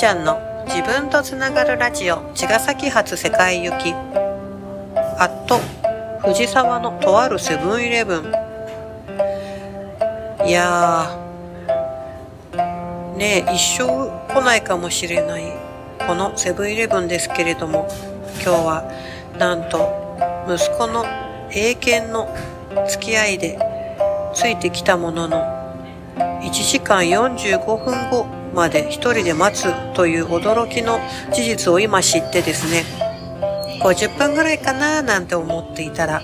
ちゃんの自分とつながるラジオ茅ヶ崎発世界行き。あっと藤沢のとあるセブンイレブン。いやーねえ一生来ないかもしれないこのセブンイレブンですけれども今日はなんと息子の英検の付き合いでついてきたものの1時間45分後まで一人で待つという驚きの事実を今知ってですね50分ぐらいかななんて思っていたら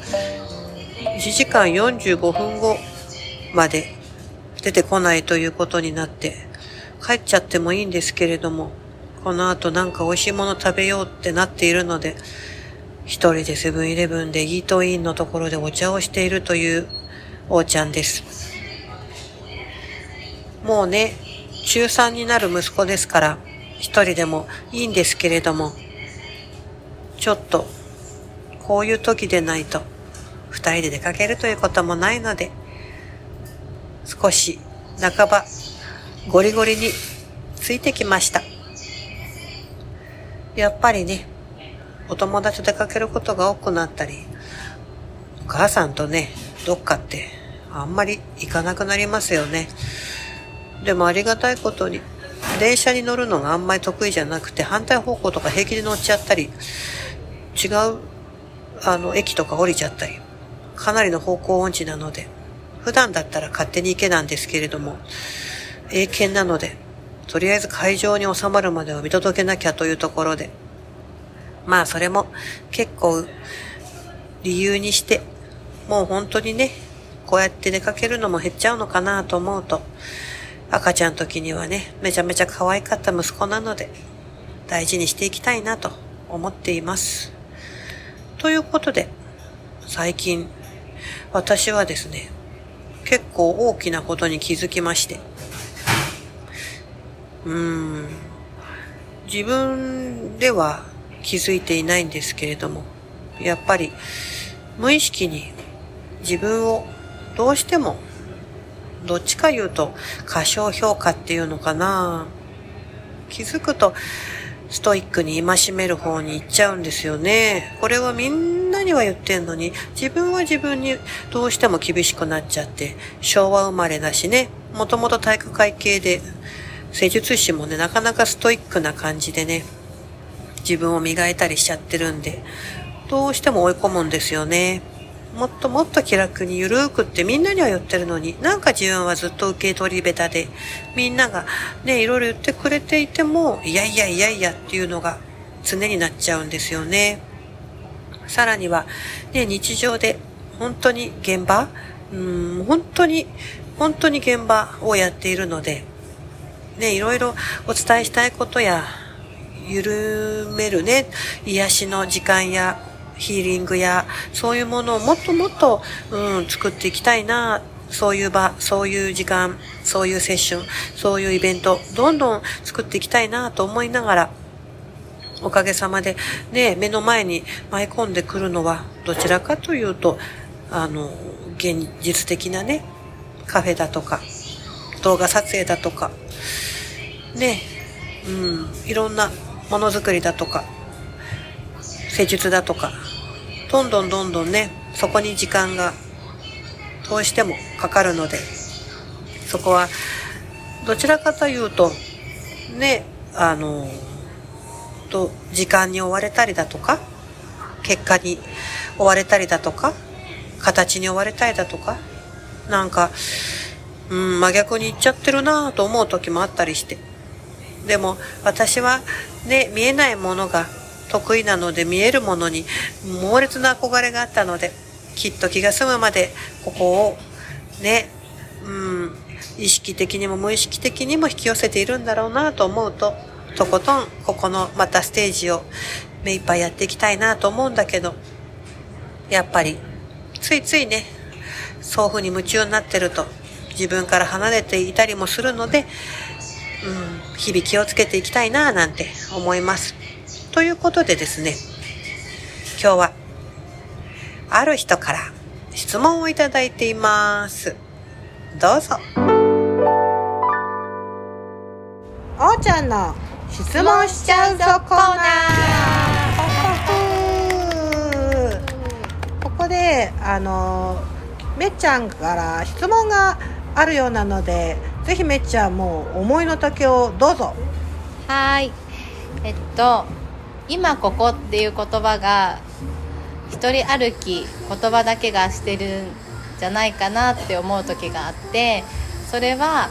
1時間45分後まで出てこないということになって帰っちゃってもいいんですけれどもこの後なんか美味しいもの食べようってなっているので一人でセブンイレブンでイートインのところでお茶をしているというおーちゃんです。もうね、中3になる息子ですから、一人でもいいんですけれども、ちょっと、こういう時でないと、二人で出かけるということもないので、少し、半ば、ゴリゴリについてきました。やっぱりね、お友達と出かけることが多くなったり、お母さんとね、どっかってあんまり行かなくなりますよね。でもありがたいことに、電車に乗るのがあんまり得意じゃなくて、反対方向とか平気で乗っちゃったり、違う、あの、駅とか降りちゃったり、かなりの方向音痴なので、普段だったら勝手に行けなんですけれども、英検なので、とりあえず会場に収まるまでは見届けなきゃというところで、まあそれも結構理由にして、もう本当にね、こうやって出かけるのも減っちゃうのかなと思うと、赤ちゃん時にはね、めちゃめちゃ可愛かった息子なので、大事にしていきたいなと思っています。ということで、最近、私はですね、結構大きなことに気づきまして、うーん、自分では気づいていないんですけれども、やっぱり無意識に自分をどうしてもどっちか言うと過小評価っていうのかな気づくとストイックに戒める方に行っちゃうんですよね。これはみんなには言ってんのに、自分は自分にどうしても厳しくなっちゃって、昭和生まれだしね、もともと体育会系で、施術師もね、なかなかストイックな感じでね、自分を磨いたりしちゃってるんで、どうしても追い込むんですよね。もっともっと気楽にゆるーくってみんなには言ってるのに、なんか自分はずっと受け取り下手で、みんながね、いろいろ言ってくれていても、いやいやいやいやっていうのが常になっちゃうんですよね。さらには、ね、日常で本当に現場うん、本当に、本当に現場をやっているので、ね、いろいろお伝えしたいことや、緩めるね、癒しの時間やヒーリングや、そういうものをもっともっと、うん、作っていきたいな、そういう場、そういう時間、そういうセッション、そういうイベント、どんどん作っていきたいなと思いながら、おかげさまで、ね、目の前に舞い込んでくるのは、どちらかというと、あの、現実的なね、カフェだとか、動画撮影だとか、ね、うん、いろんなものづくりだとか、施術だとか、どんどんどんどんね、そこに時間がどうしてもかかるので、そこはどちらかというと、ね、あの、と、時間に追われたりだとか、結果に追われたりだとか、形に追われたりだとか、なんか、うん、真逆に言っちゃってるなぁと思う時もあったりして。でも私はね、見えないものが得意なので見えるものに猛烈な憧れがあったので、きっと気が済むまでここをね、うん、意識的にも無意識的にも引き寄せているんだろうなと思うと、とことんここのまたステージを目いっぱいやっていきたいなと思うんだけど、やっぱりついついね、そういう風に夢中になってると自分から離れていたりもするので、うん、日々気をつけていきたいななんて思います。ということでですね、今日は、ある人から質問をいただいています。どうぞ。おーちゃんの質問しちゃうぞコーナー ここであのめっちゃんから質問があるようなのでぜひめっちゃんもう思いの丈をどうぞはいえっと「今ここ」っていう言葉が一人歩き言葉だけがしてるんじゃないかなって思う時があってそれは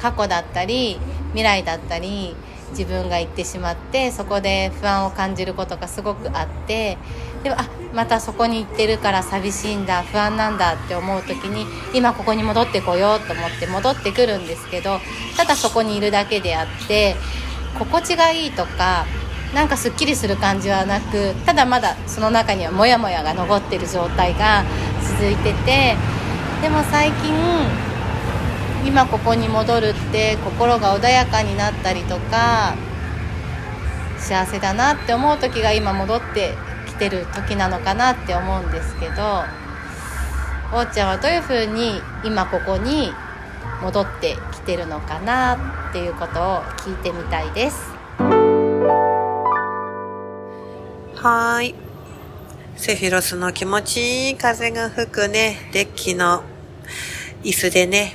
過去だったり未来だったり自分が行ってしまってそこで不安を感じることがすごくあってでもあまたそこに行ってるから寂しいんだ不安なんだって思う時に今ここに戻ってこようと思って戻ってくるんですけどただそこにいるだけであって心地がいいとかなんかすっきりする感じはなくただまだその中にはモヤモヤが残ってる状態が続いててでも最近今ここに戻るって心が穏やかになったりとか幸せだなって思う時が今戻ってきてる時なのかなって思うんですけどおーちゃんはどういうふうに今ここに戻ってきてるのかなっていうことを聞いてみたいです。はーい。セフィロスの気持ちいい風が吹くね、デッキの椅子でね、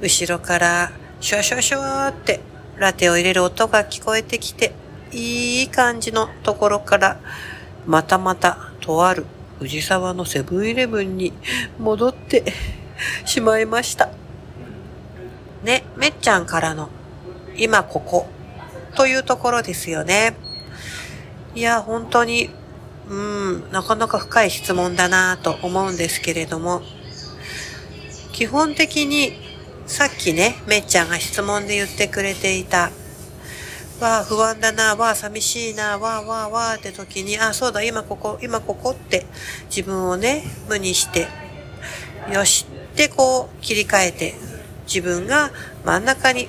後ろからシュワシュワシュワってラテを入れる音が聞こえてきて、いい感じのところから、またまたとある藤沢のセブンイレブンに戻ってしまいました。ね、めっちゃんからの今ここというところですよね。いや、本当に、うん、なかなか深い質問だなと思うんですけれども、基本的にさっきね、めっちゃんが質問で言ってくれていた、わあ、不安だな、わあ、寂しいな、わあ、わあ、わあって時に、あ、そうだ、今ここ、今ここって自分をね、無にして、よしってこう切り替えて、自分が真ん中に、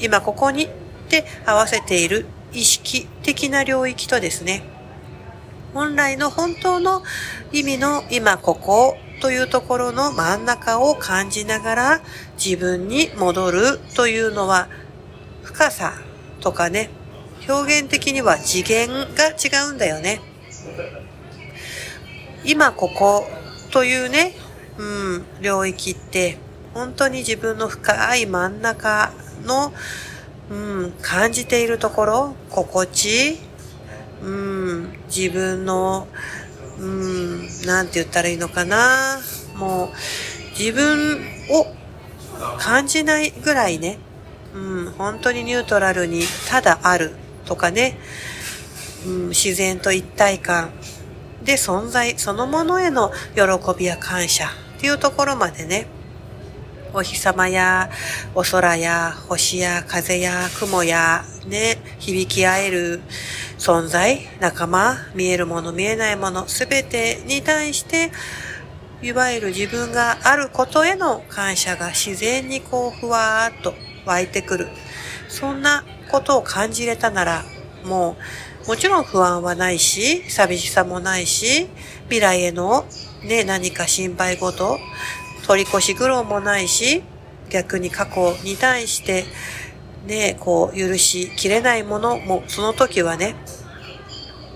今ここにって合わせている意識的な領域とですね、本来の本当の意味の今ここというところの真ん中を感じながら自分に戻るというのは深さとかね、表現的には次元が違うんだよね。今ここというね、うん、領域って本当に自分の深い真ん中の、うん、感じているところ、心地、うん、自分の、うん、なんて言ったらいいのかな。もう、自分を感じないぐらいね、うん、本当にニュートラルにただあるとかね、うん、自然と一体感。で存在そのものへの喜びや感謝っていうところまでね、お日様やお空や星や風や雲やね、響き合える存在、仲間、見えるもの見えないもの、すべてに対して、いわゆる自分があることへの感謝が自然にこうふわーっと湧いてくる。そんなことを感じれたなら、もう、もちろん不安はないし、寂しさもないし、未来へのね、何か心配事、取り越し苦労もないし、逆に過去に対して、ね、こう、許しきれないものも、その時はね、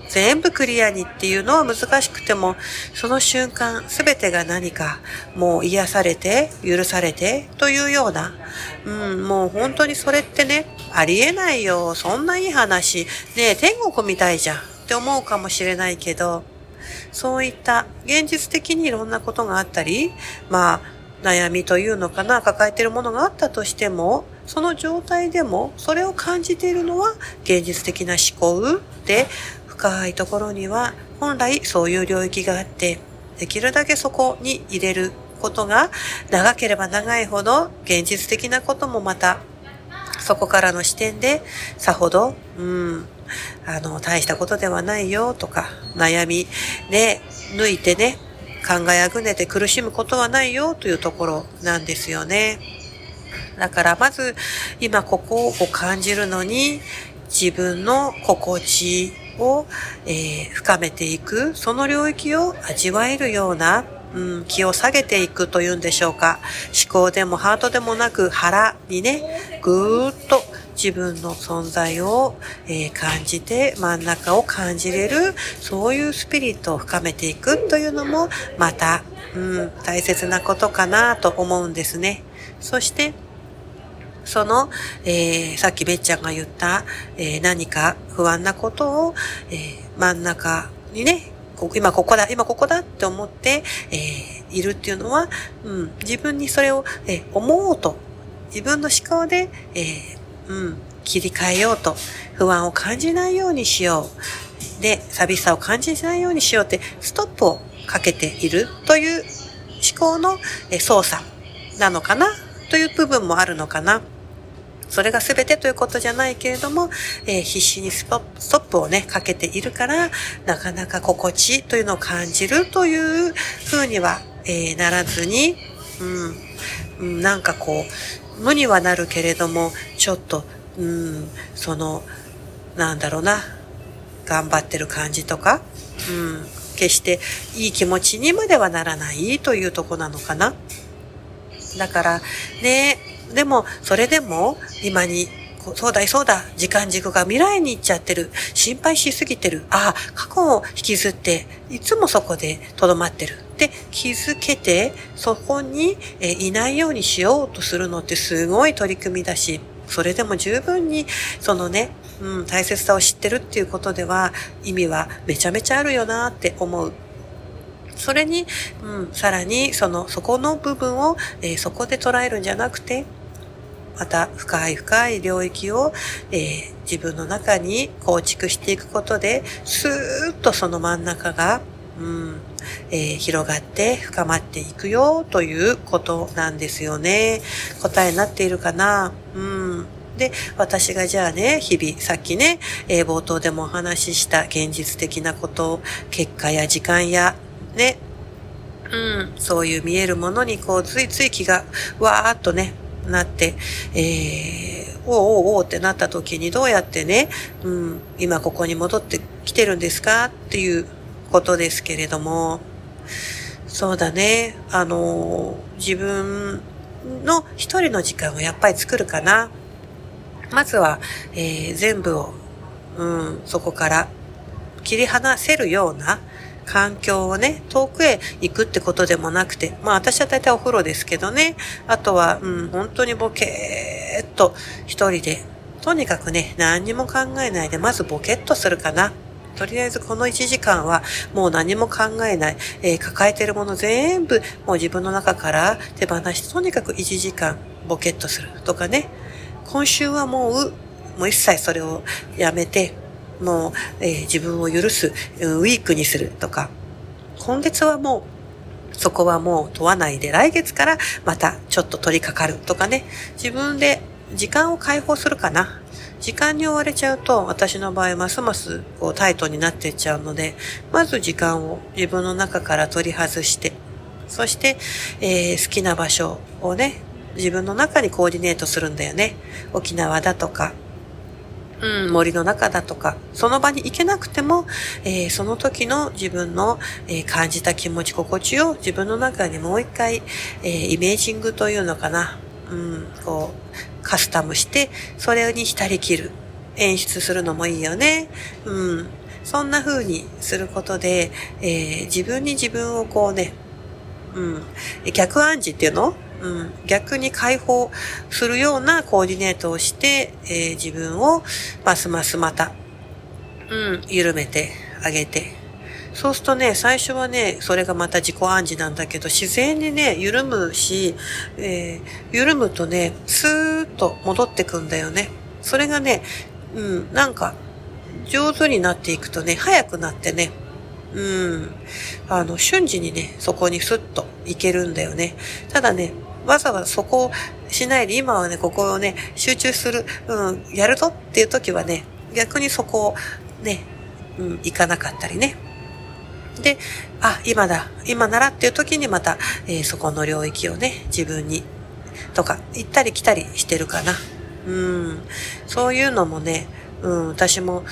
全部クリアにっていうのは難しくても、その瞬間、すべてが何か、もう癒されて、許されて、というような、うん、もう本当にそれってね、ありえないよ、そんないい話、ね天国みたいじゃんって思うかもしれないけど、そういった現実的にいろんなことがあったり、まあ、悩みというのかな、抱えているものがあったとしても、その状態でも、それを感じているのは現実的な思考で、深いところには本来そういう領域があって、できるだけそこに入れることが長ければ長いほど現実的なこともまたそこからの視点でさほど、うん、あの、大したことではないよとか、悩みね、抜いてね、考えあぐねて苦しむことはないよというところなんですよね。だからまず今ここを感じるのに自分の心地を、えー、深めていく、その領域を味わえるような、うん、気を下げていくというんでしょうか。思考でもハートでもなく腹にね、ぐーっと自分の存在を、え、感じて真ん中を感じれる、そういうスピリットを深めていくというのも、また、うん、大切なことかなと思うんですね。そして、その、えー、さっきべっちゃんが言った、えー、何か不安なことを、えー、真ん中にね、今ここだ、今ここだって思って、え、いるっていうのは、うん、自分にそれを、え、思おうと、自分の思考で、え、うん、切り替えようと、不安を感じないようにしよう。で、寂しさを感じないようにしようって、ストップをかけているという思考の操作なのかな？という部分もあるのかな？それが全てということじゃないけれども、えー、必死にストップをね、かけているから、なかなか心地というのを感じるという風には、えー、ならずに、うん、なんかこう、無にはなるけれども、ちょっと、うん、その、なんだろうな、頑張ってる感じとか、うん、決していい気持ちにまではならないというとこなのかな。だから、ね、でも、それでも、今に、そうだいそうだ、時間軸が未来に行っちゃってる。心配しすぎてる。ああ、過去を引きずって、いつもそこで留まってる。で、気づけて、そこに、いないようにしようとするのってすごい取り組みだし、それでも十分に、そのね、うん、大切さを知ってるっていうことでは、意味はめちゃめちゃあるよなって思う。それに、うん、さらに、その、そこの部分を、えー、そこで捉えるんじゃなくて、また深い深い領域を、えー、自分の中に構築していくことで、スーッとその真ん中が、うんえー、広がって深まっていくよということなんですよね。答えになっているかなうん。で、私がじゃあね、日々、さっきね、えー、冒頭でもお話しした現実的なことを、結果や時間や、ね、うん、そういう見えるものにこう、ついつい気がわーっとね、なって、えー、おうおうおうってなった時にどうやってね、うん、今ここに戻ってきてるんですか？っていうことですけれども、そうだね、あの、自分の一人の時間をやっぱり作るかな。まずは、えー、全部を、うん、そこから切り離せるような、環境をね、遠くへ行くってことでもなくて、まあ私は大体お風呂ですけどね、あとは、うん、本当にボケーっと一人で、とにかくね、何にも考えないで、まずボケっとするかな。とりあえずこの1時間はもう何も考えない、えー、抱えてるもの全部もう自分の中から手放して、とにかく1時間ボケっとするとかね。今週はもう、もう一切それをやめて、もう、えー、自分を許す、ウィークにするとか、今月はもう、そこはもう問わないで、来月からまたちょっと取り掛かるとかね、自分で時間を解放するかな。時間に追われちゃうと、私の場合ますますこうタイトになっていっちゃうので、まず時間を自分の中から取り外して、そして、えー、好きな場所をね、自分の中にコーディネートするんだよね。沖縄だとか、うん、森の中だとか、その場に行けなくても、えー、その時の自分の、えー、感じた気持ち、心地を自分の中にもう一回、えー、イメージングというのかな。うん、こう、カスタムして、それに浸りきる。演出するのもいいよね。うん。そんな風にすることで、え自分に自分をこうね、うん、逆暗示っていうの？うん、逆に解放するようなコーディネートをして、えー、自分をますますまた、うん、緩めてあげて。そうするとね、最初はね、それがまた自己暗示なんだけど、自然にね、緩むし、えー、緩むとね、スーッと戻ってくんだよね。それがね、うん、なんか、上手になっていくとね、早くなってね、うん。あの、瞬時にね、そこにスッと行けるんだよね。ただね、わざわざそこをしないで、今はね、ここをね、集中する、うん、やるぞっていう時はね、逆にそこをね、うん、行かなかったりね。で、あ、今だ、今ならっていう時にまた、えー、そこの領域をね、自分に、とか、行ったり来たりしてるかな。うん、そういうのもね、うん、私も、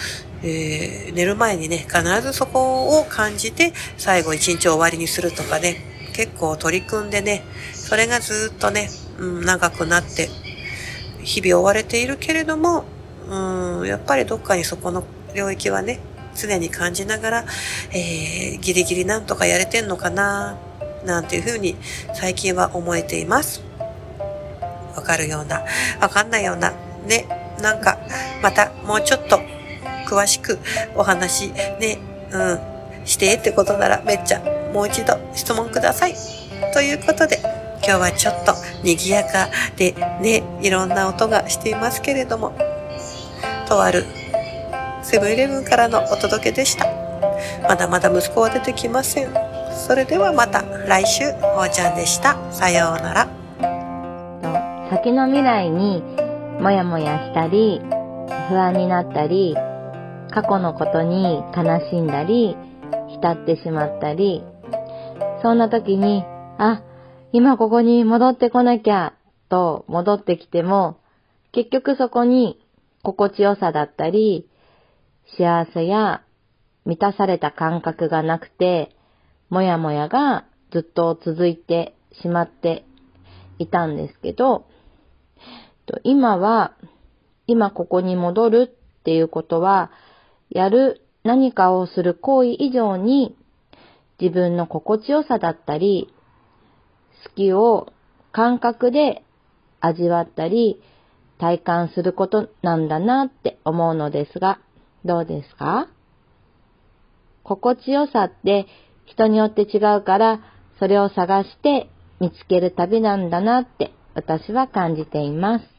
えー、寝る前にね、必ずそこを感じて、最後一日終わりにするとかね、結構取り組んでね、それがずっとね、うん、長くなって、日々追われているけれども、うん、やっぱりどっかにそこの領域はね、常に感じながら、えー、ギリギリなんとかやれてんのかな、なんていうふうに最近は思えています。わかるような、わかんないような、ね、なんか、またもうちょっと詳しくお話、ね、うん、してってことならめっちゃもう一度質問ください。ということで、今日はちょっと賑やかでね、いろんな音がしていますけれども、とあるセブンイレブンからのお届けでした。まだまだ息子は出てきません。それではまた来週、おーちゃんでした。さようなら。先の未来にもやもやしたり、不安になったり、過去のことに悲しんだり、浸ってしまったり、そんな時に、あ、今ここに戻ってこなきゃ、と戻ってきても、結局そこに心地よさだったり、幸せや満たされた感覚がなくて、もやもやがずっと続いてしまっていたんですけど、今は、今ここに戻るっていうことは、やる何かをする行為以上に、自分の心地よさだったり、月を感覚で味わったり、体感することなんだなって思うのですが、どうですか？心地よさって人によって違うから、それを探して見つける旅なんだなって私は感じています。